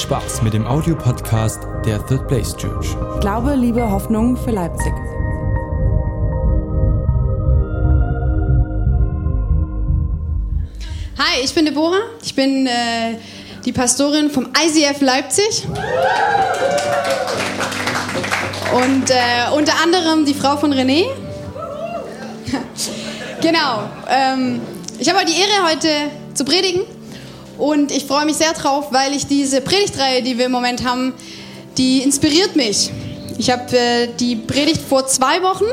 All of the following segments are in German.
Spaß mit dem Audiopodcast der Third Place Church. Glaube, Liebe, Hoffnung für Leipzig. Hi, ich bin Deborah. Ich bin äh, die Pastorin vom ICF Leipzig. Und äh, unter anderem die Frau von René. genau. Ähm, ich habe heute die Ehre, heute zu predigen. Und ich freue mich sehr drauf, weil ich diese Predigtreihe, die wir im Moment haben, die inspiriert mich. Ich habe äh, die Predigt vor zwei Wochen,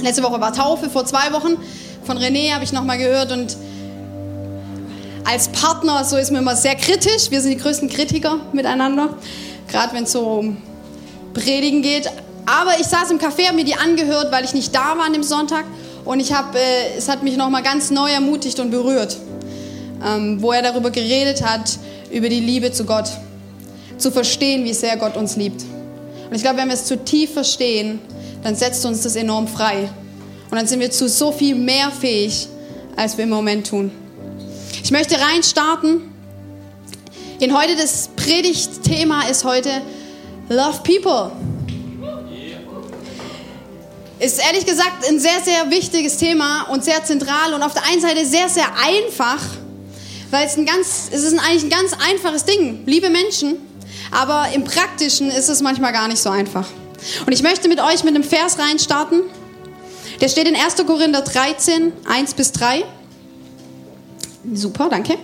letzte Woche war Taufe, vor zwei Wochen von René habe ich nochmal gehört und als Partner, so ist mir immer sehr kritisch. Wir sind die größten Kritiker miteinander, gerade wenn es so um Predigen geht. Aber ich saß im Café, habe mir die angehört, weil ich nicht da war an dem Sonntag und ich habe, äh, es hat mich nochmal ganz neu ermutigt und berührt wo er darüber geredet hat, über die Liebe zu Gott. Zu verstehen, wie sehr Gott uns liebt. Und ich glaube, wenn wir es zu tief verstehen, dann setzt uns das enorm frei. Und dann sind wir zu so viel mehr fähig, als wir im Moment tun. Ich möchte reinstarten. In heute das Predigtthema ist heute Love People. Ist ehrlich gesagt ein sehr, sehr wichtiges Thema und sehr zentral und auf der einen Seite sehr, sehr einfach weil es, ein ganz, es ist eigentlich ein ganz einfaches Ding. Liebe Menschen. Aber im Praktischen ist es manchmal gar nicht so einfach. Und ich möchte mit euch mit einem Vers reinstarten. Der steht in 1. Korinther 13, 1 bis 3. Super, danke.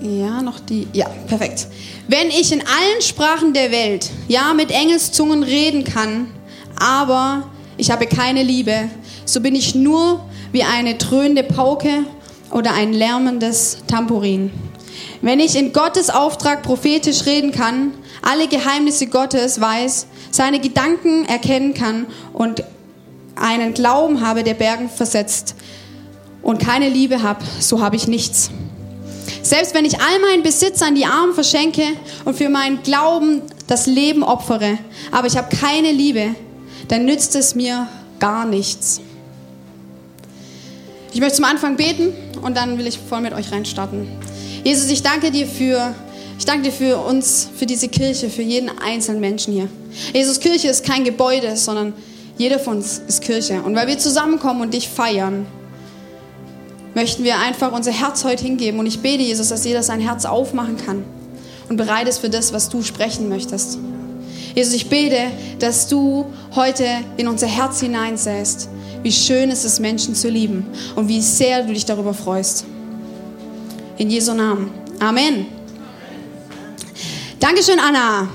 Ja, noch die. Ja, perfekt. Wenn ich in allen Sprachen der Welt, ja, mit Engelszungen reden kann, aber ich habe keine Liebe, so bin ich nur wie eine dröhnende Pauke oder ein lärmendes Tambourin. Wenn ich in Gottes Auftrag prophetisch reden kann, alle Geheimnisse Gottes weiß, seine Gedanken erkennen kann und einen Glauben habe, der Bergen versetzt und keine Liebe habe, so habe ich nichts. Selbst wenn ich all meinen Besitz an die Armen verschenke und für meinen Glauben das Leben opfere, aber ich habe keine Liebe, dann nützt es mir gar nichts. Ich möchte zum Anfang beten und dann will ich voll mit euch reinstarten. Jesus, ich danke dir für, ich danke dir für uns, für diese Kirche, für jeden einzelnen Menschen hier. Jesus, Kirche ist kein Gebäude, sondern jeder von uns ist Kirche. Und weil wir zusammenkommen und dich feiern, möchten wir einfach unser Herz heute hingeben. Und ich bete, Jesus, dass jeder sein Herz aufmachen kann und bereit ist für das, was du sprechen möchtest. Jesus, ich bete, dass du heute in unser Herz hineinsäst wie schön ist es, Menschen zu lieben und wie sehr du dich darüber freust. In Jesu Namen. Amen. Dankeschön, Anna.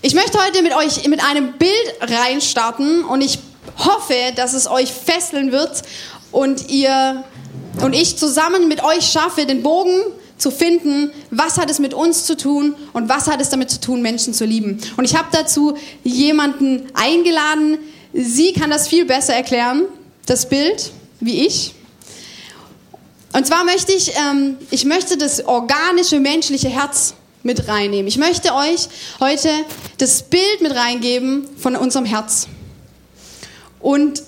Ich möchte heute mit euch mit einem Bild reinstarten und ich hoffe, dass es euch fesseln wird und ihr und ich zusammen mit euch schaffe, den Bogen zu finden, was hat es mit uns zu tun und was hat es damit zu tun, Menschen zu lieben. Und ich habe dazu jemanden eingeladen. Sie kann das viel besser erklären, das Bild, wie ich. Und zwar möchte ich, ähm, ich möchte das organische menschliche Herz mit reinnehmen. Ich möchte euch heute das Bild mit reingeben von unserem Herz. Und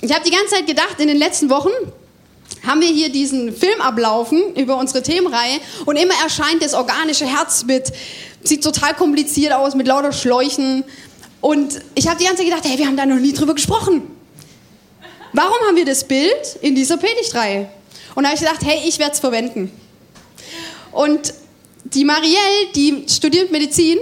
ich habe die ganze Zeit gedacht, in den letzten Wochen, haben wir hier diesen Film ablaufen über unsere Themenreihe und immer erscheint das organische Herz mit, sieht total kompliziert aus, mit lauter Schläuchen. Und ich habe die ganze Zeit gedacht, hey, wir haben da noch nie drüber gesprochen. Warum haben wir das Bild in dieser Predigtreihe? Und da habe ich gedacht, hey, ich werde es verwenden. Und die Marielle, die studiert Medizin.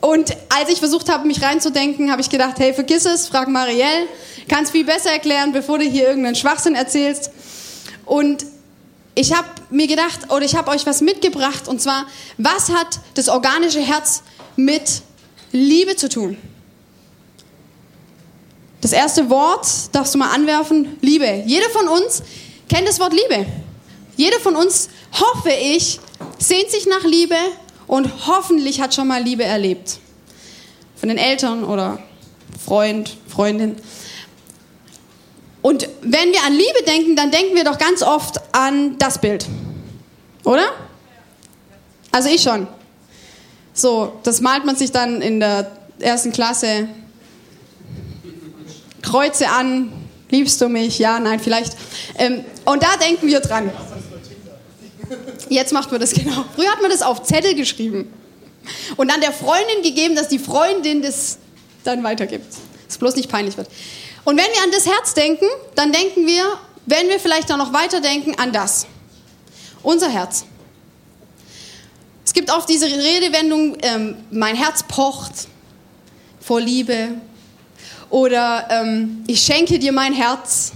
Und als ich versucht habe, mich reinzudenken, habe ich gedacht, hey, vergiss es, frag Marielle, kannst viel besser erklären, bevor du hier irgendeinen Schwachsinn erzählst. Und ich habe mir gedacht, oder ich habe euch was mitgebracht, und zwar, was hat das organische Herz mit Liebe zu tun? Das erste Wort darfst du mal anwerfen, Liebe. Jeder von uns kennt das Wort Liebe. Jeder von uns, hoffe ich, sehnt sich nach Liebe und hoffentlich hat schon mal Liebe erlebt. Von den Eltern oder Freund, Freundin. Und wenn wir an Liebe denken, dann denken wir doch ganz oft an das Bild. Oder? Also ich schon. So, das malt man sich dann in der ersten Klasse Kreuze an, Liebst du mich? Ja, nein, vielleicht. Ähm, und da denken wir dran. Jetzt macht man das genau. Früher hat man das auf Zettel geschrieben und dann der Freundin gegeben, dass die Freundin das dann weitergibt. Dass es bloß nicht peinlich wird. Und wenn wir an das Herz denken, dann denken wir, wenn wir vielleicht dann noch weiterdenken, an das. Unser Herz. Es gibt oft diese Redewendung, ähm, mein Herz pocht vor Liebe oder ähm, ich schenke dir mein Herz.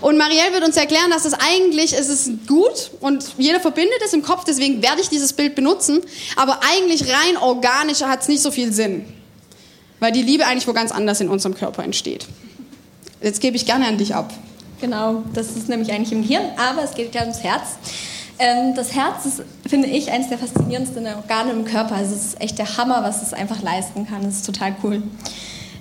Und Marielle wird uns erklären, dass es eigentlich, es ist gut und jeder verbindet es im Kopf, deswegen werde ich dieses Bild benutzen, aber eigentlich rein organisch hat es nicht so viel Sinn, weil die Liebe eigentlich wo ganz anders in unserem Körper entsteht. Jetzt gebe ich gerne an dich ab. Genau, das ist nämlich eigentlich im Hirn, aber es geht ja ums Herz. Ähm, das Herz ist, finde ich, eines der faszinierendsten Organe im Körper. Also es ist echt der Hammer, was es einfach leisten kann. Das ist total cool.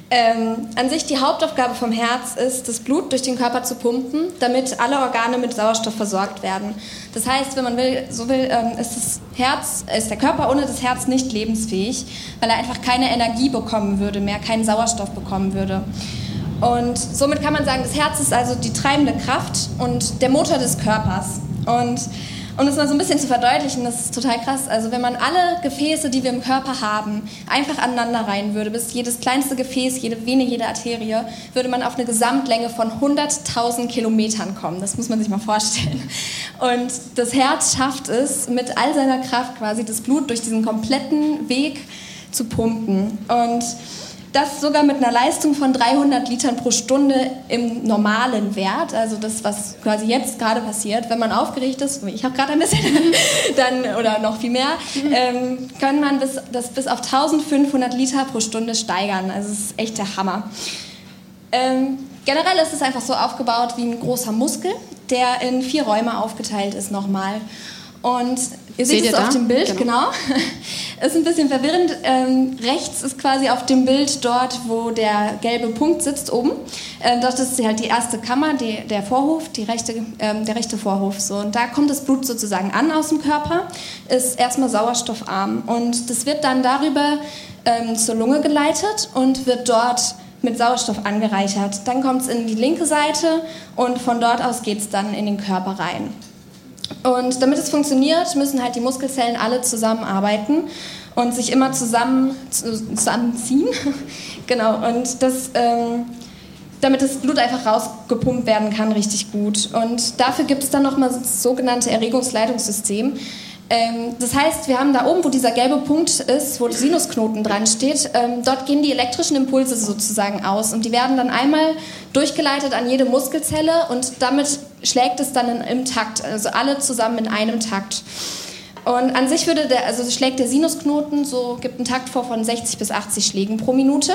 Ähm, an sich die Hauptaufgabe vom Herz ist, das Blut durch den Körper zu pumpen, damit alle Organe mit Sauerstoff versorgt werden. Das heißt, wenn man will, so will, ähm, ist das Herz, ist der Körper ohne das Herz nicht lebensfähig, weil er einfach keine Energie bekommen würde, mehr keinen Sauerstoff bekommen würde. Und somit kann man sagen, das Herz ist also die treibende Kraft und der Motor des Körpers. Und um das mal so ein bisschen zu verdeutlichen, das ist total krass. Also wenn man alle Gefäße, die wir im Körper haben, einfach aneinander reihen würde, bis jedes kleinste Gefäß, jede Vene, jede Arterie, würde man auf eine Gesamtlänge von 100.000 Kilometern kommen. Das muss man sich mal vorstellen. Und das Herz schafft es, mit all seiner Kraft quasi das Blut durch diesen kompletten Weg zu pumpen. Und das sogar mit einer Leistung von 300 Litern pro Stunde im normalen Wert, also das, was quasi jetzt gerade passiert, wenn man aufgeregt ist, ich auch gerade ein bisschen, dann, oder noch viel mehr, ähm, kann man bis, das bis auf 1500 Liter pro Stunde steigern. Also es ist echt der Hammer. Ähm, generell ist es einfach so aufgebaut wie ein großer Muskel, der in vier Räume aufgeteilt ist nochmal. Und ihr seht, seht es auf dem Bild, genau. genau. ist ein bisschen verwirrend. Ähm, rechts ist quasi auf dem Bild dort, wo der gelbe Punkt sitzt oben. Ähm, dort ist halt die erste Kammer, die, der Vorhof, die rechte, ähm, der rechte Vorhof. So. Und da kommt das Blut sozusagen an aus dem Körper, ist erstmal sauerstoffarm. Und das wird dann darüber ähm, zur Lunge geleitet und wird dort mit Sauerstoff angereichert. Dann kommt es in die linke Seite und von dort aus geht es dann in den Körper rein. Und damit es funktioniert, müssen halt die Muskelzellen alle zusammenarbeiten und sich immer zusammen, zusammenziehen. genau, und das, ähm, damit das Blut einfach rausgepumpt werden kann, richtig gut. Und dafür gibt es dann nochmal das sogenannte Erregungsleitungssystem. Ähm, das heißt, wir haben da oben, wo dieser gelbe Punkt ist, wo der Sinusknoten dran steht, ähm, dort gehen die elektrischen Impulse sozusagen aus und die werden dann einmal durchgeleitet an jede Muskelzelle und damit schlägt es dann in, im Takt, also alle zusammen in einem Takt. Und an sich würde der, also schlägt der Sinusknoten so, gibt einen Takt vor von 60 bis 80 Schlägen pro Minute.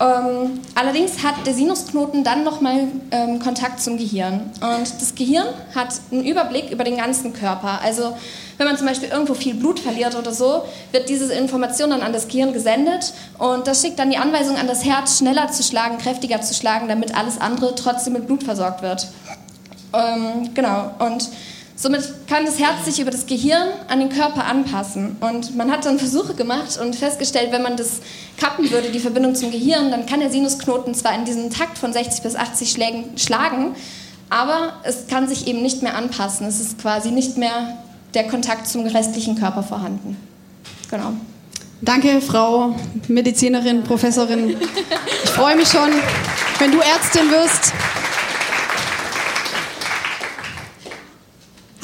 Ähm, allerdings hat der Sinusknoten dann nochmal ähm, Kontakt zum Gehirn. Und das Gehirn hat einen Überblick über den ganzen Körper. Also wenn man zum Beispiel irgendwo viel Blut verliert oder so, wird diese Information dann an das Gehirn gesendet und das schickt dann die Anweisung an das Herz, schneller zu schlagen, kräftiger zu schlagen, damit alles andere trotzdem mit Blut versorgt wird. Ähm, genau. Und Somit kann das Herz sich über das Gehirn an den Körper anpassen. Und man hat dann Versuche gemacht und festgestellt, wenn man das kappen würde, die Verbindung zum Gehirn, dann kann der Sinusknoten zwar in diesem Takt von 60 bis 80 Schlägen schlagen, aber es kann sich eben nicht mehr anpassen. Es ist quasi nicht mehr der Kontakt zum restlichen Körper vorhanden. Genau. Danke, Frau Medizinerin, Professorin. Ich freue mich schon, wenn du Ärztin wirst.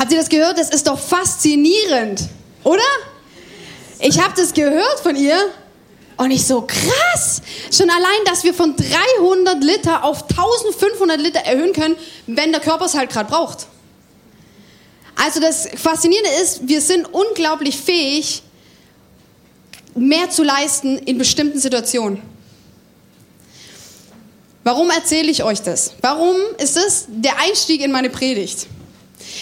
Habt ihr das gehört? Das ist doch faszinierend, oder? Ich habe das gehört von ihr und ich so krass. Schon allein, dass wir von 300 Liter auf 1500 Liter erhöhen können, wenn der Körper es halt gerade braucht. Also das Faszinierende ist, wir sind unglaublich fähig, mehr zu leisten in bestimmten Situationen. Warum erzähle ich euch das? Warum ist das der Einstieg in meine Predigt?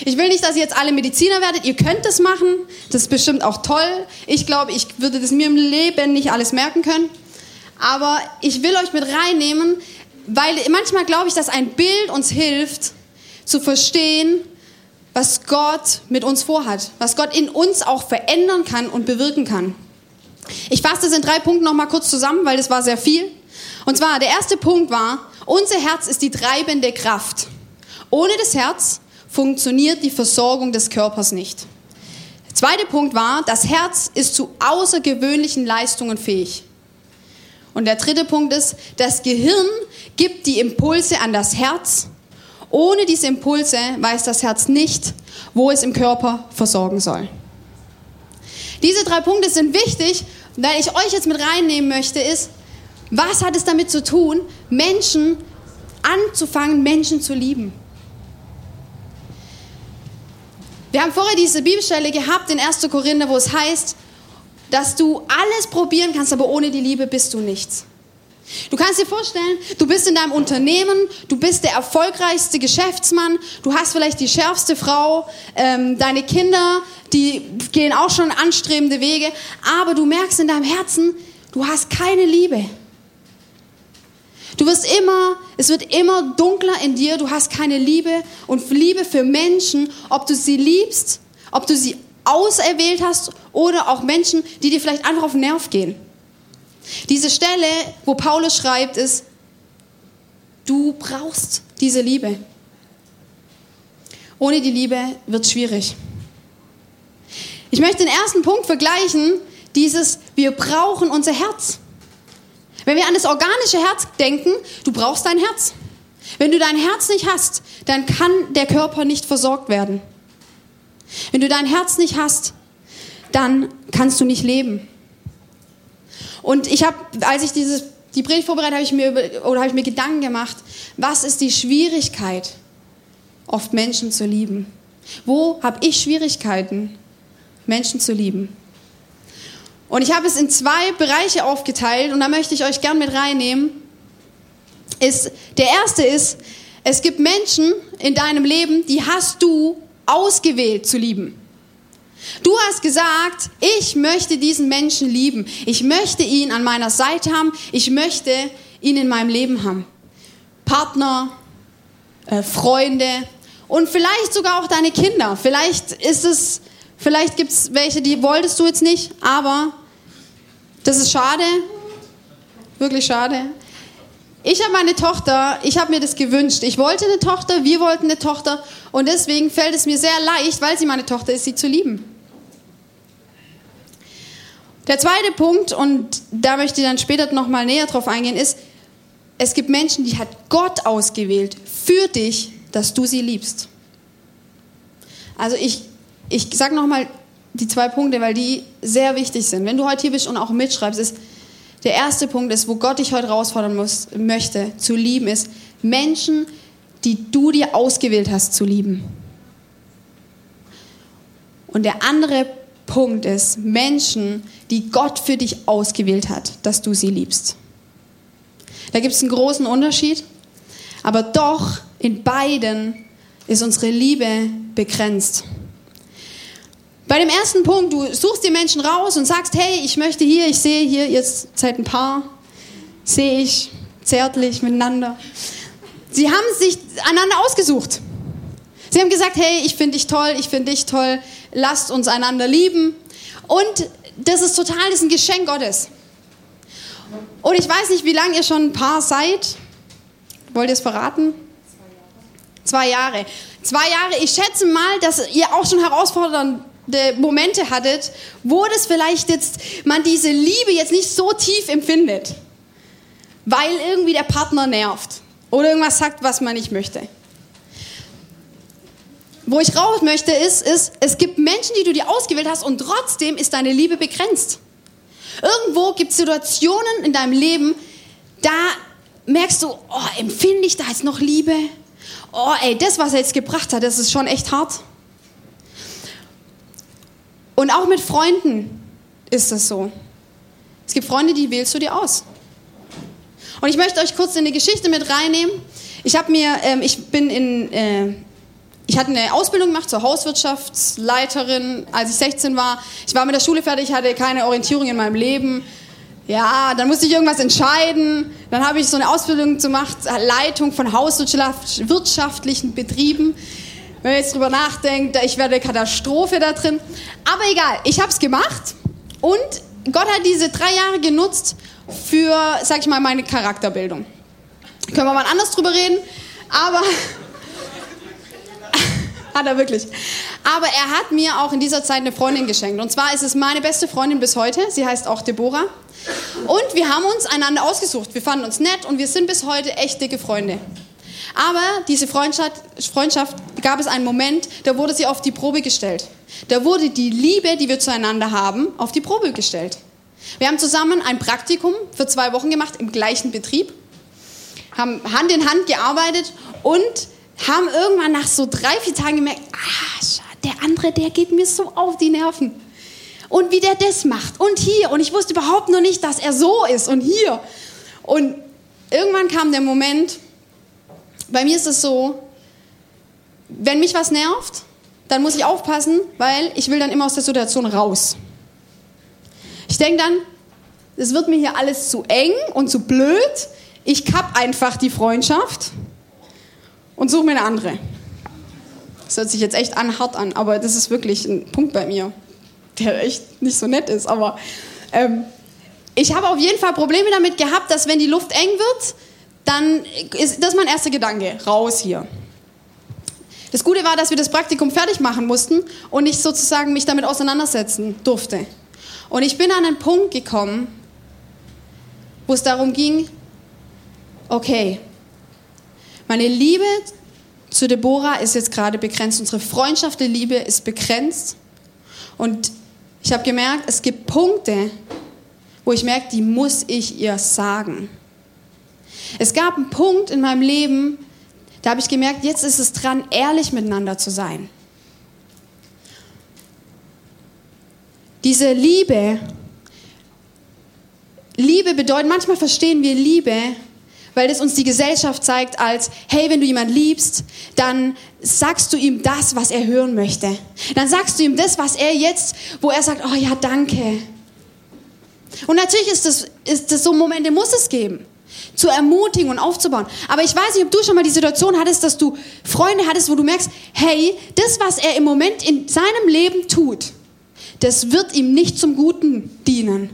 Ich will nicht, dass ihr jetzt alle Mediziner werdet. Ihr könnt das machen. Das ist bestimmt auch toll. Ich glaube, ich würde das mir im Leben nicht alles merken können. Aber ich will euch mit reinnehmen, weil manchmal glaube ich, dass ein Bild uns hilft, zu verstehen, was Gott mit uns vorhat, was Gott in uns auch verändern kann und bewirken kann. Ich fasse das in drei Punkten nochmal kurz zusammen, weil das war sehr viel. Und zwar, der erste Punkt war, Unser Herz ist die treibende Kraft. Ohne das Herz funktioniert die Versorgung des Körpers nicht. Der zweite Punkt war, das Herz ist zu außergewöhnlichen Leistungen fähig. Und der dritte Punkt ist, das Gehirn gibt die Impulse an das Herz. Ohne diese Impulse weiß das Herz nicht, wo es im Körper versorgen soll. Diese drei Punkte sind wichtig, weil ich euch jetzt mit reinnehmen möchte, ist, was hat es damit zu tun, Menschen anzufangen, Menschen zu lieben? Wir haben vorher diese Bibelstelle gehabt in 1. Korinther, wo es heißt, dass du alles probieren kannst, aber ohne die Liebe bist du nichts. Du kannst dir vorstellen, du bist in deinem Unternehmen, du bist der erfolgreichste Geschäftsmann, du hast vielleicht die schärfste Frau, ähm, deine Kinder, die gehen auch schon anstrebende Wege, aber du merkst in deinem Herzen, du hast keine Liebe. Du wirst immer, es wird immer dunkler in dir, du hast keine Liebe und Liebe für Menschen, ob du sie liebst, ob du sie auserwählt hast oder auch Menschen, die dir vielleicht einfach auf den Nerv gehen. Diese Stelle, wo Paulus schreibt, ist, du brauchst diese Liebe. Ohne die Liebe wird es schwierig. Ich möchte den ersten Punkt vergleichen, dieses, wir brauchen unser Herz. Wenn wir an das organische Herz denken, du brauchst dein Herz. Wenn du dein Herz nicht hast, dann kann der Körper nicht versorgt werden. Wenn du dein Herz nicht hast, dann kannst du nicht leben. Und ich habe, als ich dieses, die Predigt vorbereitet habe, ich mir oder habe ich mir Gedanken gemacht, was ist die Schwierigkeit, oft Menschen zu lieben? Wo habe ich Schwierigkeiten, Menschen zu lieben? Und ich habe es in zwei Bereiche aufgeteilt und da möchte ich euch gern mit reinnehmen. Ist, der erste ist, es gibt Menschen in deinem Leben, die hast du ausgewählt zu lieben. Du hast gesagt, ich möchte diesen Menschen lieben. Ich möchte ihn an meiner Seite haben. Ich möchte ihn in meinem Leben haben. Partner, äh, Freunde und vielleicht sogar auch deine Kinder. Vielleicht ist es, vielleicht gibt es welche, die wolltest du jetzt nicht, aber das ist schade. Wirklich schade. Ich habe meine Tochter, ich habe mir das gewünscht. Ich wollte eine Tochter, wir wollten eine Tochter und deswegen fällt es mir sehr leicht, weil sie meine Tochter ist, sie zu lieben. Der zweite Punkt, und da möchte ich dann später nochmal näher drauf eingehen, ist, es gibt Menschen, die hat Gott ausgewählt für dich, dass du sie liebst. Also ich, ich sage nochmal die zwei Punkte, weil die sehr wichtig sind. Wenn du heute hier bist und auch mitschreibst, ist der erste Punkt ist, wo Gott dich heute herausfordern muss, möchte, zu lieben, ist Menschen, die du dir ausgewählt hast zu lieben. Und der andere Punkt ist Menschen, die Gott für dich ausgewählt hat, dass du sie liebst. Da gibt es einen großen Unterschied, aber doch in beiden ist unsere Liebe begrenzt. Bei dem ersten Punkt, du suchst die Menschen raus und sagst, hey, ich möchte hier, ich sehe hier, jetzt seid ein Paar, sehe ich zärtlich miteinander. Sie haben sich einander ausgesucht. Sie haben gesagt, hey, ich finde dich toll, ich finde dich toll, lasst uns einander lieben. Und das ist total, das ist ein Geschenk Gottes. Und ich weiß nicht, wie lange ihr schon ein Paar seid. Wollt ihr es verraten? Zwei Jahre. Zwei Jahre. Ich schätze mal, dass ihr auch schon herausfordernde Momente hattet, wo das vielleicht jetzt man diese Liebe jetzt nicht so tief empfindet, weil irgendwie der Partner nervt oder irgendwas sagt, was man nicht möchte. Wo ich raus möchte, ist, ist, es gibt Menschen, die du dir ausgewählt hast und trotzdem ist deine Liebe begrenzt. Irgendwo gibt es Situationen in deinem Leben, da merkst du, oh, empfinde ich da jetzt noch Liebe? Oh, ey, das, was er jetzt gebracht hat, das ist schon echt hart. Und auch mit Freunden ist das so. Es gibt Freunde, die wählst du dir aus. Und ich möchte euch kurz in eine Geschichte mit reinnehmen. Ich habe mir, ähm, ich bin in, äh, ich hatte eine Ausbildung gemacht zur Hauswirtschaftsleiterin, als ich 16 war. Ich war mit der Schule fertig, hatte keine Orientierung in meinem Leben. Ja, dann musste ich irgendwas entscheiden. Dann habe ich so eine Ausbildung gemacht, Leitung von hauswirtschaftlichen Betrieben. Wenn man jetzt drüber nachdenkt, ich werde Katastrophe da drin. Aber egal, ich habe es gemacht und Gott hat diese drei Jahre genutzt für, sag ich mal, meine Charakterbildung. Können wir mal anders drüber reden. Aber hat er wirklich. Aber er hat mir auch in dieser Zeit eine Freundin geschenkt. Und zwar ist es meine beste Freundin bis heute. Sie heißt auch Deborah. Und wir haben uns einander ausgesucht. Wir fanden uns nett und wir sind bis heute echt dicke Freunde. Aber diese Freundschaft, Freundschaft gab es einen Moment, da wurde sie auf die Probe gestellt. Da wurde die Liebe, die wir zueinander haben, auf die Probe gestellt. Wir haben zusammen ein Praktikum für zwei Wochen gemacht im gleichen Betrieb, haben Hand in Hand gearbeitet und haben irgendwann nach so drei, vier Tagen gemerkt, ah, der andere, der geht mir so auf die Nerven. Und wie der das macht und hier. Und ich wusste überhaupt noch nicht, dass er so ist und hier. Und irgendwann kam der Moment, bei mir ist es so, wenn mich was nervt, dann muss ich aufpassen, weil ich will dann immer aus der Situation raus. Ich denke dann, es wird mir hier alles zu eng und zu blöd. Ich kapp einfach die Freundschaft und suche mir eine andere. Das hört sich jetzt echt an, hart an, aber das ist wirklich ein Punkt bei mir, der echt nicht so nett ist. Aber ähm, ich habe auf jeden Fall Probleme damit gehabt, dass wenn die Luft eng wird, dann ist das mein erster Gedanke, raus hier. Das Gute war, dass wir das Praktikum fertig machen mussten und ich sozusagen mich damit auseinandersetzen durfte. Und ich bin an einen Punkt gekommen, wo es darum ging, okay, meine Liebe zu Deborah ist jetzt gerade begrenzt, unsere Freundschaft der Liebe ist begrenzt. Und ich habe gemerkt, es gibt Punkte, wo ich merke, die muss ich ihr sagen. Es gab einen Punkt in meinem Leben, da habe ich gemerkt, jetzt ist es dran, ehrlich miteinander zu sein. Diese Liebe, Liebe bedeutet, manchmal verstehen wir Liebe, weil das uns die Gesellschaft zeigt als, hey, wenn du jemanden liebst, dann sagst du ihm das, was er hören möchte. Dann sagst du ihm das, was er jetzt, wo er sagt, oh ja, danke. Und natürlich ist das, ist das so Momente, muss es geben zu ermutigen und aufzubauen. Aber ich weiß nicht, ob du schon mal die Situation hattest, dass du Freunde hattest, wo du merkst, hey, das, was er im Moment in seinem Leben tut, das wird ihm nicht zum Guten dienen.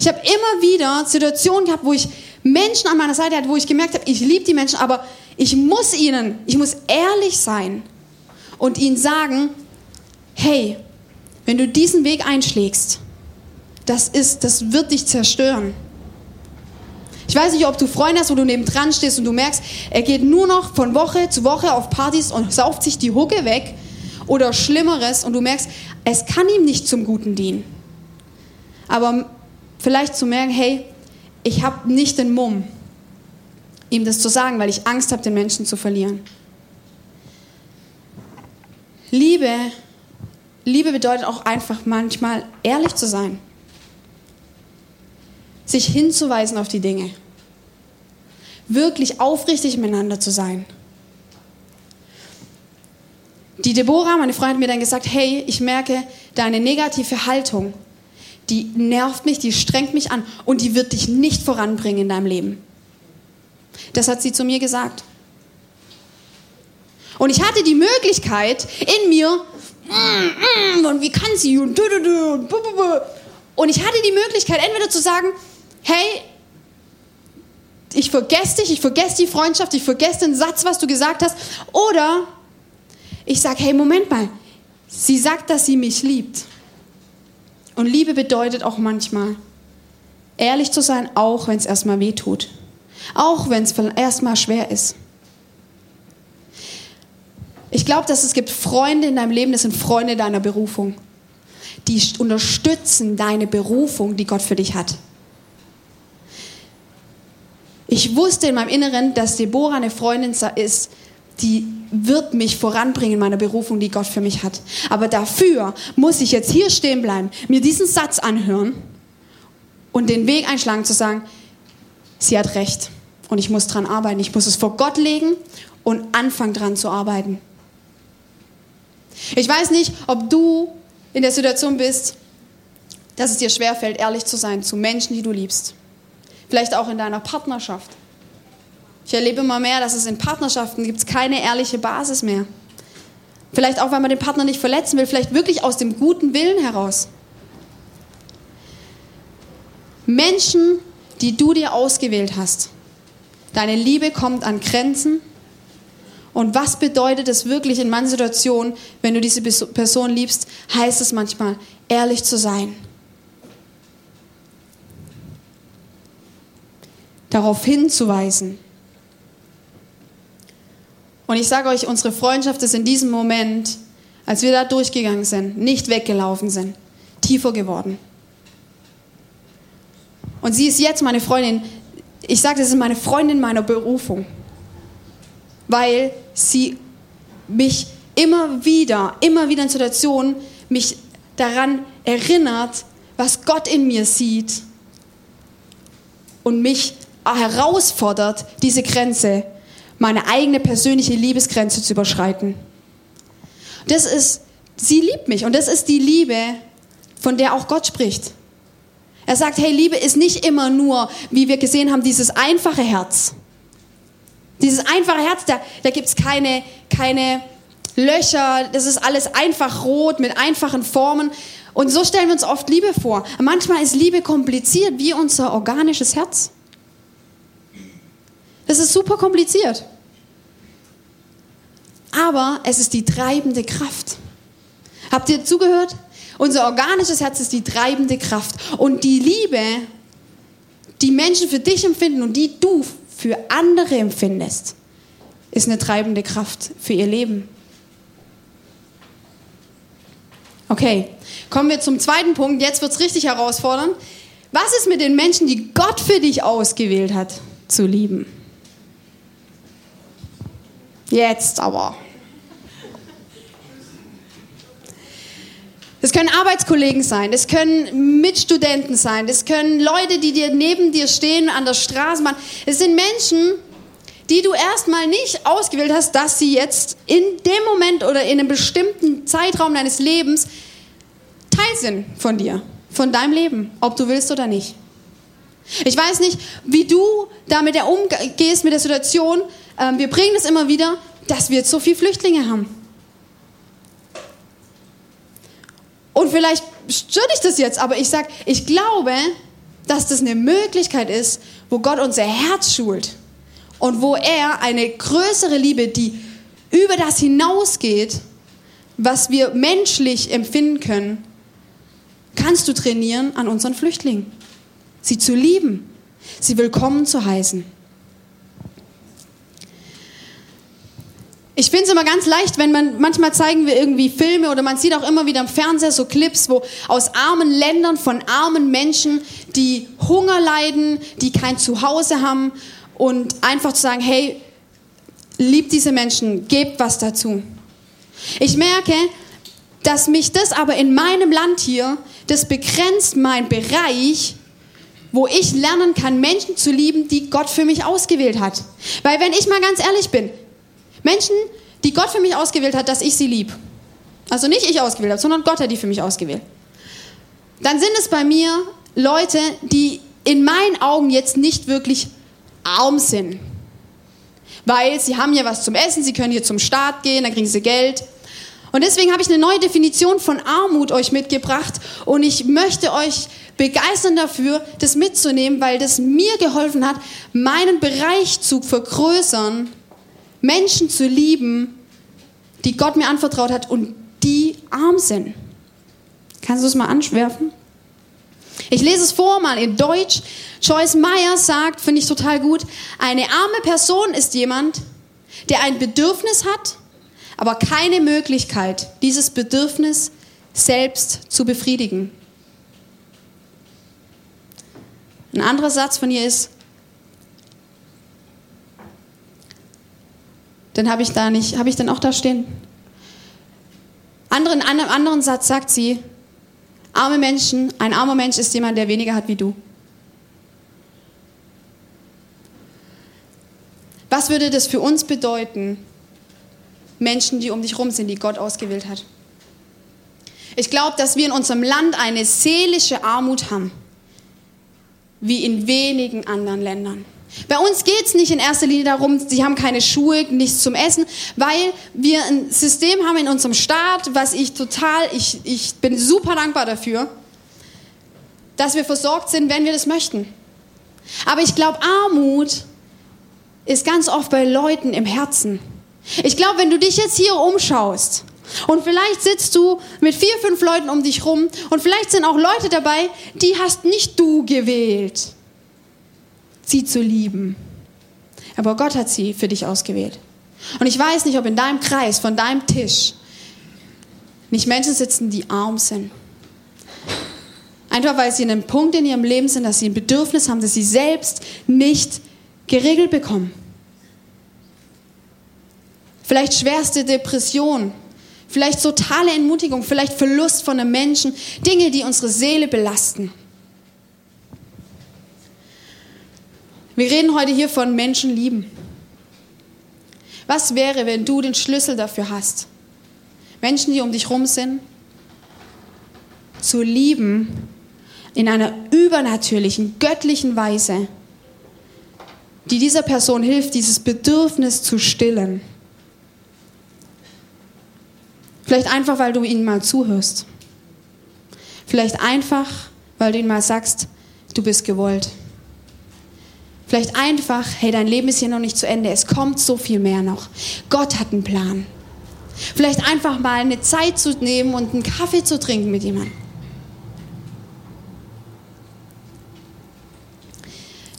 Ich habe immer wieder Situationen gehabt, wo ich Menschen an meiner Seite hatte, wo ich gemerkt habe, ich liebe die Menschen, aber ich muss ihnen, ich muss ehrlich sein und ihnen sagen, hey, wenn du diesen Weg einschlägst, das ist, das wird dich zerstören. Ich weiß nicht, ob du Freunde hast, wo du neben dran stehst und du merkst, er geht nur noch von Woche zu Woche auf Partys und sauft sich die Hucke weg oder Schlimmeres und du merkst, es kann ihm nicht zum Guten dienen. Aber vielleicht zu merken, hey, ich habe nicht den Mumm, ihm das zu sagen, weil ich Angst habe, den Menschen zu verlieren. Liebe, Liebe bedeutet auch einfach manchmal ehrlich zu sein sich hinzuweisen auf die Dinge. Wirklich aufrichtig miteinander zu sein. Die Deborah, meine Freundin, hat mir dann gesagt, hey, ich merke, deine negative Haltung, die nervt mich, die strengt mich an und die wird dich nicht voranbringen in deinem Leben. Das hat sie zu mir gesagt. Und ich hatte die Möglichkeit in mir, und wie kann sie und ich hatte die Möglichkeit entweder zu sagen, hey, ich vergesse dich, ich vergesse die Freundschaft, ich vergesse den Satz, was du gesagt hast. Oder ich sage, hey, Moment mal, sie sagt, dass sie mich liebt. Und Liebe bedeutet auch manchmal, ehrlich zu sein, auch wenn es erstmal weh tut. Auch wenn es erstmal schwer ist. Ich glaube, dass es gibt Freunde in deinem Leben, das sind Freunde deiner Berufung. Die unterstützen deine Berufung, die Gott für dich hat. Ich wusste in meinem Inneren, dass Deborah eine Freundin ist, die wird mich voranbringen in meiner Berufung, die Gott für mich hat. Aber dafür muss ich jetzt hier stehen bleiben, mir diesen Satz anhören und den Weg einschlagen zu sagen, sie hat recht und ich muss dran arbeiten. Ich muss es vor Gott legen und anfangen dran zu arbeiten. Ich weiß nicht, ob du in der Situation bist, dass es dir schwerfällt, ehrlich zu sein zu Menschen, die du liebst. Vielleicht auch in deiner Partnerschaft. Ich erlebe immer mehr, dass es in Partnerschaften gibt keine ehrliche Basis mehr. Vielleicht auch, weil man den Partner nicht verletzen will, vielleicht wirklich aus dem guten Willen heraus. Menschen, die du dir ausgewählt hast, Deine Liebe kommt an Grenzen. Und was bedeutet es wirklich in manchen Situationen, wenn du diese Person liebst, heißt es manchmal, ehrlich zu sein. Darauf hinzuweisen. Und ich sage euch, unsere Freundschaft ist in diesem Moment, als wir da durchgegangen sind, nicht weggelaufen sind, tiefer geworden. Und sie ist jetzt meine Freundin. Ich sage, das ist meine Freundin meiner Berufung, weil sie mich immer wieder, immer wieder in Situationen mich daran erinnert, was Gott in mir sieht und mich herausfordert, diese Grenze meine eigene persönliche Liebesgrenze zu überschreiten. Das ist, sie liebt mich und das ist die Liebe, von der auch Gott spricht. Er sagt, hey, Liebe ist nicht immer nur, wie wir gesehen haben, dieses einfache Herz. Dieses einfache Herz, da, da gibt es keine, keine Löcher, das ist alles einfach rot mit einfachen Formen. Und so stellen wir uns oft Liebe vor. Manchmal ist Liebe kompliziert wie unser organisches Herz. Das ist super kompliziert. Aber es ist die treibende Kraft. Habt ihr zugehört? Unser organisches Herz ist die treibende Kraft. Und die Liebe, die Menschen für dich empfinden und die du für andere empfindest, ist eine treibende Kraft für ihr Leben. Okay, kommen wir zum zweiten Punkt. Jetzt wird es richtig herausfordernd. Was ist mit den Menschen, die Gott für dich ausgewählt hat, zu lieben? Jetzt aber. Das können Arbeitskollegen sein, das können Mitstudenten sein, das können Leute, die dir neben dir stehen an der Straßenbahn. Es sind Menschen, die du erstmal nicht ausgewählt hast, dass sie jetzt in dem Moment oder in einem bestimmten Zeitraum deines Lebens Teil sind von dir, von deinem Leben, ob du willst oder nicht. Ich weiß nicht, wie du damit umgehst mit der Situation, ähm, wir bringen es immer wieder, dass wir jetzt so viele Flüchtlinge haben. Und vielleicht stört dich das jetzt, aber ich sage, ich glaube, dass das eine Möglichkeit ist, wo Gott unser Herz schult und wo er eine größere Liebe, die über das hinausgeht, was wir menschlich empfinden können, kannst du trainieren an unseren Flüchtlingen. Sie zu lieben, sie willkommen zu heißen. Ich finde es immer ganz leicht, wenn man, manchmal zeigen wir irgendwie Filme oder man sieht auch immer wieder im Fernseher so Clips, wo aus armen Ländern von armen Menschen, die Hunger leiden, die kein Zuhause haben und einfach zu sagen, hey, liebt diese Menschen, gebt was dazu. Ich merke, dass mich das aber in meinem Land hier, das begrenzt mein Bereich, wo ich lernen kann, Menschen zu lieben, die Gott für mich ausgewählt hat. Weil wenn ich mal ganz ehrlich bin, Menschen, die Gott für mich ausgewählt hat, dass ich sie lieb. Also nicht ich ausgewählt habe, sondern Gott hat die für mich ausgewählt. Dann sind es bei mir Leute, die in meinen Augen jetzt nicht wirklich arm sind. Weil sie haben ja was zum Essen, sie können hier zum Staat gehen, dann kriegen sie Geld. Und deswegen habe ich eine neue Definition von Armut euch mitgebracht und ich möchte euch begeistern dafür, das mitzunehmen, weil das mir geholfen hat, meinen Bereich zu vergrößern, Menschen zu lieben, die Gott mir anvertraut hat und die arm sind. Kannst du es mal anschwerfen? Ich lese es vor mal in Deutsch. Joyce Meyer sagt, finde ich total gut, eine arme Person ist jemand, der ein Bedürfnis hat, aber keine Möglichkeit, dieses Bedürfnis selbst zu befriedigen. Ein anderer Satz von ihr ist, Dann habe ich da nicht, habe ich dann auch da stehen. Anderen, an einem anderen Satz sagt sie, arme Menschen, ein armer Mensch ist jemand, der weniger hat wie du. Was würde das für uns bedeuten, Menschen, die um dich rum sind, die Gott ausgewählt hat? Ich glaube, dass wir in unserem Land eine seelische Armut haben, wie in wenigen anderen Ländern. Bei uns geht es nicht in erster Linie darum, sie haben keine Schuhe, nichts zum Essen, weil wir ein System haben in unserem Staat, was ich total, ich, ich bin super dankbar dafür, dass wir versorgt sind, wenn wir das möchten. Aber ich glaube, Armut ist ganz oft bei Leuten im Herzen. Ich glaube, wenn du dich jetzt hier umschaust und vielleicht sitzt du mit vier, fünf Leuten um dich rum und vielleicht sind auch Leute dabei, die hast nicht du gewählt, sie zu lieben. Aber Gott hat sie für dich ausgewählt. Und ich weiß nicht, ob in deinem Kreis, von deinem Tisch, nicht Menschen sitzen, die arm sind. Einfach weil sie in einem Punkt in ihrem Leben sind, dass sie ein Bedürfnis haben, das sie selbst nicht geregelt bekommen. Vielleicht schwerste Depression, vielleicht totale Entmutigung, vielleicht Verlust von einem Menschen, Dinge, die unsere Seele belasten. Wir reden heute hier von Menschen lieben. Was wäre, wenn du den Schlüssel dafür hast? Menschen, die um dich rum sind, zu lieben in einer übernatürlichen, göttlichen Weise, die dieser Person hilft, dieses Bedürfnis zu stillen. Vielleicht einfach, weil du ihnen mal zuhörst. Vielleicht einfach, weil du ihnen mal sagst, du bist gewollt. Vielleicht einfach, hey, dein Leben ist hier noch nicht zu Ende, es kommt so viel mehr noch. Gott hat einen Plan. Vielleicht einfach mal eine Zeit zu nehmen und einen Kaffee zu trinken mit jemandem.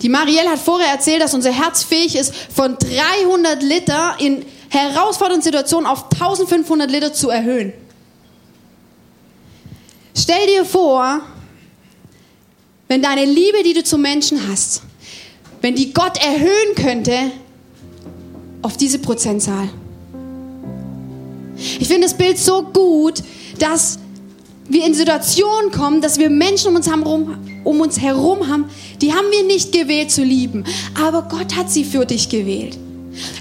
Die Marielle hat vorher erzählt, dass unser Herz fähig ist, von 300 Liter in herausfordernden Situationen auf 1500 Liter zu erhöhen. Stell dir vor, wenn deine Liebe, die du zu Menschen hast, wenn die Gott erhöhen könnte auf diese Prozentzahl. Ich finde das Bild so gut, dass wir in Situationen kommen, dass wir Menschen um uns, herum, um uns herum haben, die haben wir nicht gewählt zu lieben, aber Gott hat sie für dich gewählt.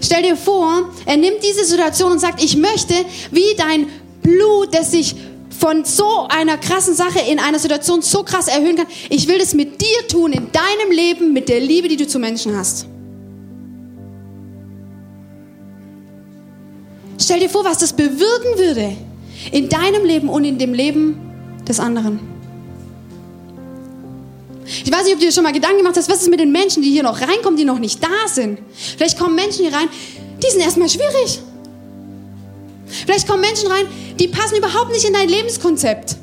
Stell dir vor, er nimmt diese Situation und sagt, ich möchte, wie dein Blut, das sich von so einer krassen Sache in einer Situation so krass erhöhen kann, ich will das mit dir tun, in deinem Leben, mit der Liebe, die du zu Menschen hast. Stell dir vor, was das bewirken würde in deinem Leben und in dem Leben des anderen. Ich weiß nicht, ob du dir schon mal Gedanken gemacht hast, was ist mit den Menschen, die hier noch reinkommen, die noch nicht da sind. Vielleicht kommen Menschen hier rein, die sind erstmal schwierig. Vielleicht kommen Menschen rein, die passen überhaupt nicht in dein Lebenskonzept.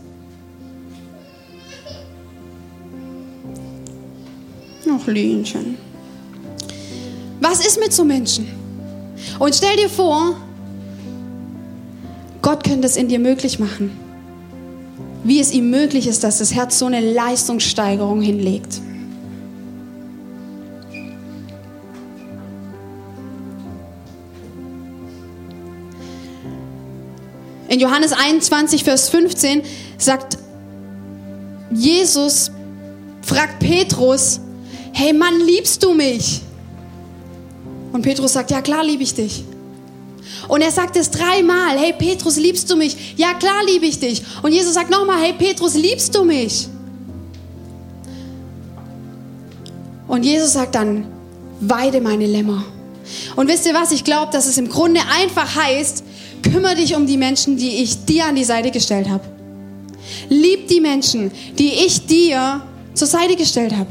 Noch Lühnchen. Was ist mit so Menschen? Und stell dir vor, Gott könnte es in dir möglich machen. Wie es ihm möglich ist, dass das Herz so eine Leistungssteigerung hinlegt. In Johannes 21, Vers 15 sagt Jesus, fragt Petrus, hey Mann, liebst du mich? Und Petrus sagt, ja klar liebe ich dich. Und er sagt es dreimal, hey Petrus, liebst du mich? Ja, klar liebe ich dich. Und Jesus sagt nochmal, hey Petrus, liebst du mich? Und Jesus sagt dann, weide meine Lämmer. Und wisst ihr was? Ich glaube, dass es im Grunde einfach heißt, kümmere dich um die Menschen, die ich dir an die Seite gestellt habe. Lieb die Menschen, die ich dir zur Seite gestellt habe.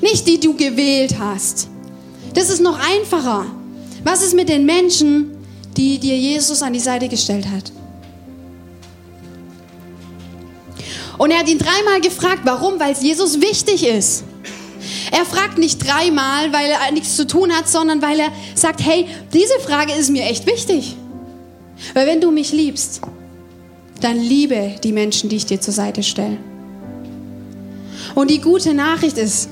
Nicht die du gewählt hast. Das ist noch einfacher. Was ist mit den Menschen, die dir Jesus an die Seite gestellt hat. Und er hat ihn dreimal gefragt, warum? Weil es Jesus wichtig ist. Er fragt nicht dreimal, weil er nichts zu tun hat, sondern weil er sagt, hey, diese Frage ist mir echt wichtig. Weil wenn du mich liebst, dann liebe die Menschen, die ich dir zur Seite stelle. Und die gute Nachricht ist,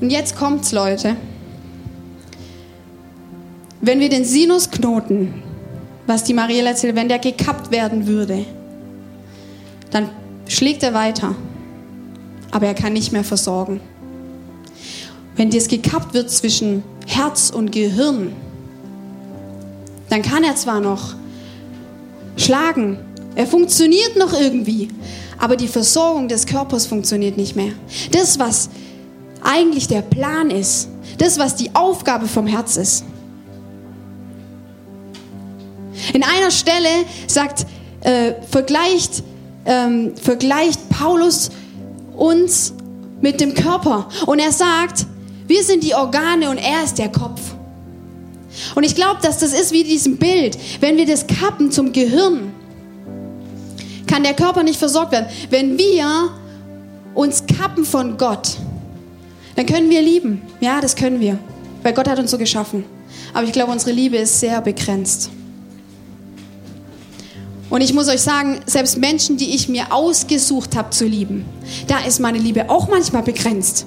und jetzt kommt's, Leute, wenn wir den Sinusknoten, was die Marielle erzählt, wenn der gekappt werden würde, dann schlägt er weiter, aber er kann nicht mehr versorgen. Wenn das gekappt wird zwischen Herz und Gehirn, dann kann er zwar noch schlagen, er funktioniert noch irgendwie, aber die Versorgung des Körpers funktioniert nicht mehr. Das, was eigentlich der Plan ist, das, was die Aufgabe vom Herz ist, in einer Stelle sagt, äh, vergleicht, ähm, vergleicht Paulus uns mit dem Körper. Und er sagt, Wir sind die Organe und er ist der Kopf. Und ich glaube, dass das ist wie diesem Bild. Wenn wir das kappen zum Gehirn, kann der Körper nicht versorgt werden. Wenn wir uns kappen von Gott, dann können wir lieben. Ja, das können wir. Weil Gott hat uns so geschaffen. Aber ich glaube, unsere Liebe ist sehr begrenzt. Und ich muss euch sagen, selbst Menschen, die ich mir ausgesucht habe zu lieben, da ist meine Liebe auch manchmal begrenzt.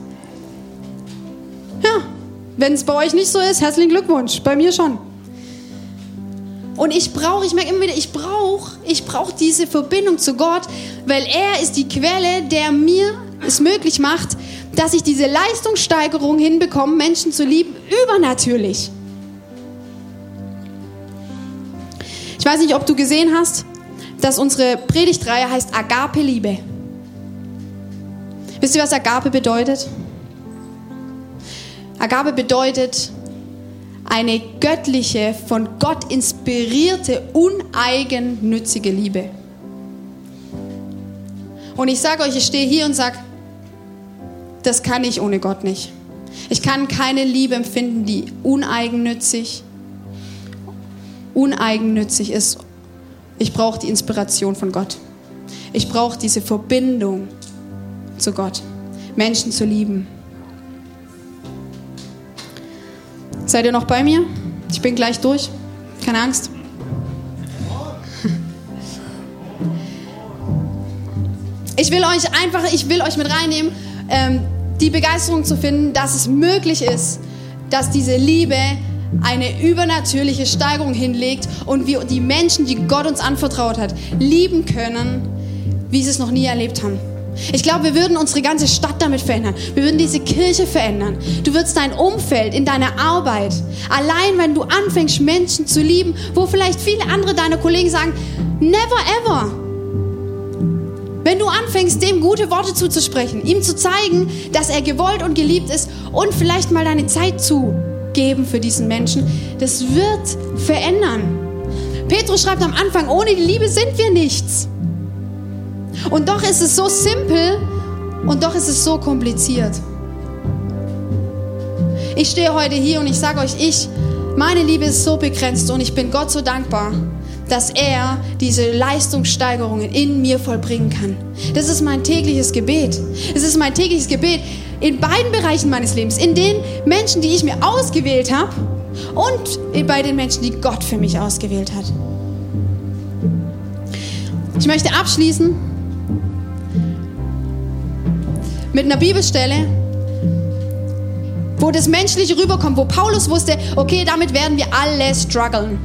Wenn es bei euch nicht so ist, herzlichen Glückwunsch, bei mir schon. Und ich brauche, ich merke immer wieder, ich brauche, ich brauche diese Verbindung zu Gott, weil er ist die Quelle, der mir es möglich macht, dass ich diese Leistungssteigerung hinbekomme, Menschen zu lieben, übernatürlich. Ich weiß nicht, ob du gesehen hast, dass unsere Predigtreihe heißt Agape-Liebe. Wisst ihr, was Agape bedeutet? Agape bedeutet eine göttliche, von Gott inspirierte, uneigennützige Liebe. Und ich sage euch, ich stehe hier und sage, das kann ich ohne Gott nicht. Ich kann keine Liebe empfinden, die uneigennützig, uneigennützig ist. Ich brauche die Inspiration von Gott. Ich brauche diese Verbindung zu Gott, Menschen zu lieben. Seid ihr noch bei mir? Ich bin gleich durch. Keine Angst. Ich will euch einfach, ich will euch mit reinnehmen, ähm, die Begeisterung zu finden, dass es möglich ist, dass diese Liebe eine übernatürliche Steigerung hinlegt und wir die Menschen, die Gott uns anvertraut hat, lieben können, wie sie es noch nie erlebt haben. Ich glaube, wir würden unsere ganze Stadt damit verändern. Wir würden diese Kirche verändern. Du würdest dein Umfeld in deiner Arbeit, allein wenn du anfängst, Menschen zu lieben, wo vielleicht viele andere deiner Kollegen sagen, never ever. Wenn du anfängst, dem gute Worte zuzusprechen, ihm zu zeigen, dass er gewollt und geliebt ist und vielleicht mal deine Zeit zu geben für diesen Menschen, das wird verändern. Petrus schreibt am Anfang, ohne die Liebe sind wir nichts. Und doch ist es so simpel und doch ist es so kompliziert. Ich stehe heute hier und ich sage euch, ich, meine Liebe ist so begrenzt und ich bin Gott so dankbar, dass er diese Leistungssteigerungen in mir vollbringen kann. Das ist mein tägliches Gebet. Es ist mein tägliches Gebet in beiden Bereichen meines Lebens, in den Menschen, die ich mir ausgewählt habe und bei den Menschen, die Gott für mich ausgewählt hat. Ich möchte abschließen mit einer Bibelstelle, wo das Menschliche rüberkommt, wo Paulus wusste, okay, damit werden wir alle strugglen.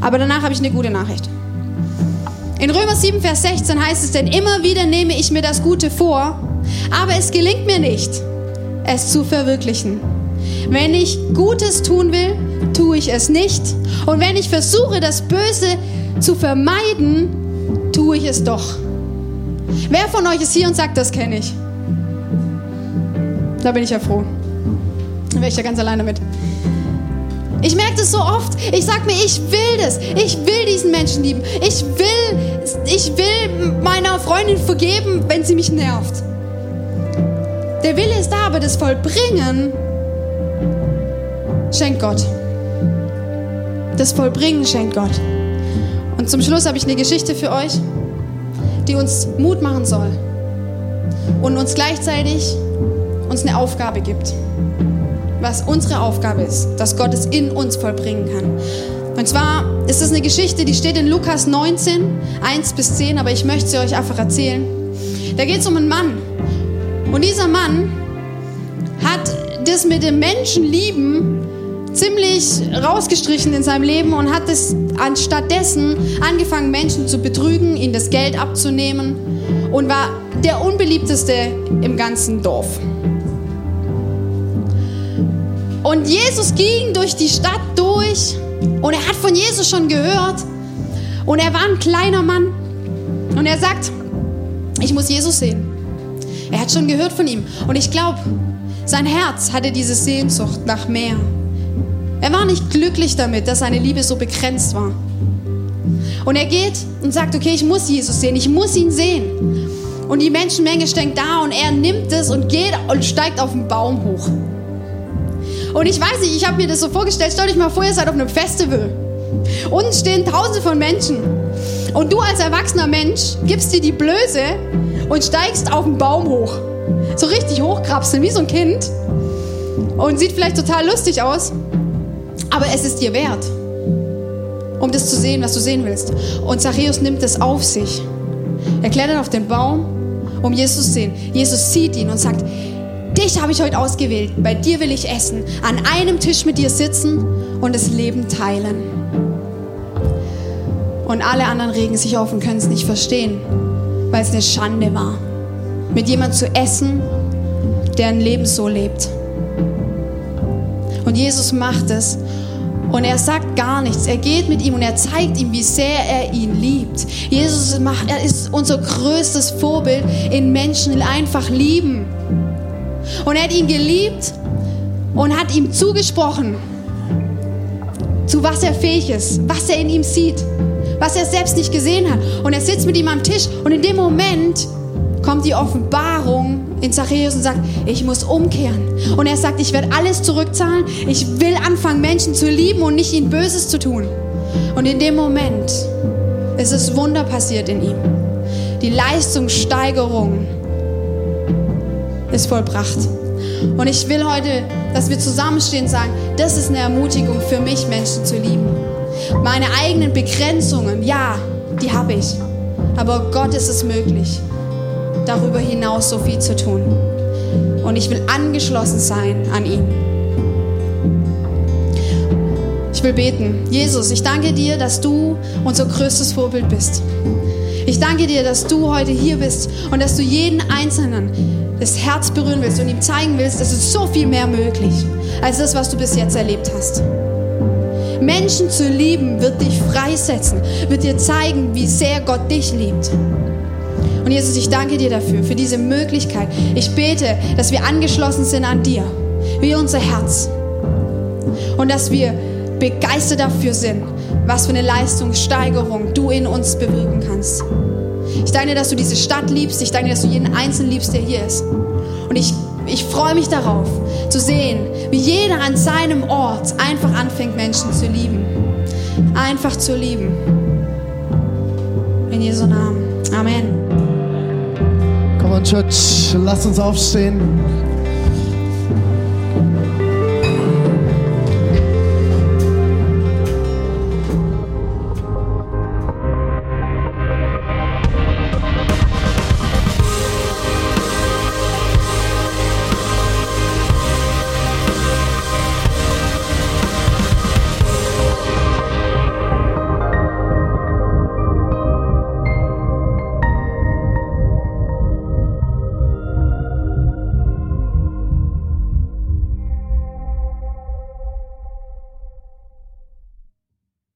Aber danach habe ich eine gute Nachricht. In Römer 7, Vers 16 heißt es, denn immer wieder nehme ich mir das Gute vor, aber es gelingt mir nicht, es zu verwirklichen. Wenn ich Gutes tun will, tue ich es nicht. Und wenn ich versuche, das Böse zu vermeiden, tue ich es doch. Wer von euch ist hier und sagt, das kenne ich? Da bin ich ja froh. Da wäre ich ja ganz alleine mit. Ich merke das so oft. Ich sage mir, ich will das. Ich will diesen Menschen lieben. Ich will, ich will meiner Freundin vergeben, wenn sie mich nervt. Der Wille ist da, aber das Vollbringen schenkt Gott. Das Vollbringen schenkt Gott. Und zum Schluss habe ich eine Geschichte für euch, die uns Mut machen soll und uns gleichzeitig uns eine Aufgabe gibt. Was unsere Aufgabe ist, dass Gott es in uns vollbringen kann. Und zwar ist es eine Geschichte, die steht in Lukas 19, 1 bis 10, aber ich möchte sie euch einfach erzählen. Da geht es um einen Mann. Und dieser Mann hat das mit dem Menschenlieben ziemlich rausgestrichen in seinem Leben und hat es anstattdessen angefangen, Menschen zu betrügen, ihnen das Geld abzunehmen und war der unbeliebteste im ganzen Dorf. Und Jesus ging durch die Stadt durch und er hat von Jesus schon gehört. Und er war ein kleiner Mann. Und er sagt, ich muss Jesus sehen. Er hat schon gehört von ihm. Und ich glaube, sein Herz hatte diese Sehnsucht nach mehr. Er war nicht glücklich damit, dass seine Liebe so begrenzt war. Und er geht und sagt, okay, ich muss Jesus sehen, ich muss ihn sehen. Und die Menschenmenge steht da und er nimmt es und geht und steigt auf den Baum hoch. Und ich weiß nicht, ich habe mir das so vorgestellt, stellt euch mal vor, ihr seid auf einem Festival. Unten stehen tausende von Menschen. Und du als erwachsener Mensch gibst dir die Blöße und steigst auf den Baum hoch. So richtig hochkrapseln, wie so ein Kind. Und sieht vielleicht total lustig aus. Aber es ist dir wert, um das zu sehen, was du sehen willst. Und Zachäus nimmt es auf sich. Er klettert auf den Baum, um Jesus zu sehen. Jesus sieht ihn und sagt, dich habe ich heute ausgewählt. Bei dir will ich essen, an einem Tisch mit dir sitzen und das Leben teilen. Und alle anderen regen sich auf und können es nicht verstehen, weil es eine Schande war, mit jemandem zu essen, der ein Leben so lebt. Und Jesus macht es. Und er sagt gar nichts. Er geht mit ihm und er zeigt ihm, wie sehr er ihn liebt. Jesus macht, er ist unser größtes Vorbild in Menschen, die einfach lieben. Und er hat ihn geliebt und hat ihm zugesprochen, zu was er fähig ist, was er in ihm sieht, was er selbst nicht gesehen hat. Und er sitzt mit ihm am Tisch und in dem Moment kommt die Offenbarung in Zachäus und sagt, ich muss umkehren. Und er sagt, ich werde alles zurückzahlen. Ich will anfangen, Menschen zu lieben und nicht ihnen Böses zu tun. Und in dem Moment ist es Wunder passiert in ihm. Die Leistungssteigerung ist vollbracht. Und ich will heute, dass wir zusammenstehen und sagen, das ist eine Ermutigung für mich, Menschen zu lieben. Meine eigenen Begrenzungen, ja, die habe ich. Aber Gott ist es möglich, darüber hinaus so viel zu tun. Und ich will angeschlossen sein an ihn. Ich will beten. Jesus, ich danke dir, dass du unser größtes Vorbild bist. Ich danke dir, dass du heute hier bist und dass du jeden Einzelnen das Herz berühren willst und ihm zeigen willst, dass es so viel mehr möglich als das, was du bis jetzt erlebt hast. Menschen zu lieben wird dich freisetzen, wird dir zeigen, wie sehr Gott dich liebt. Und Jesus, ich danke dir dafür, für diese Möglichkeit. Ich bete, dass wir angeschlossen sind an dir, wie unser Herz. Und dass wir begeistert dafür sind, was für eine Leistungssteigerung du in uns bewirken kannst. Ich danke dir, dass du diese Stadt liebst. Ich danke dir, dass du jeden Einzelnen liebst, der hier ist. Und ich, ich freue mich darauf, zu sehen, wie jeder an seinem Ort einfach anfängt, Menschen zu lieben. Einfach zu lieben. In Jesu Namen. Amen. Come on, Church, lasst uns aufstehen.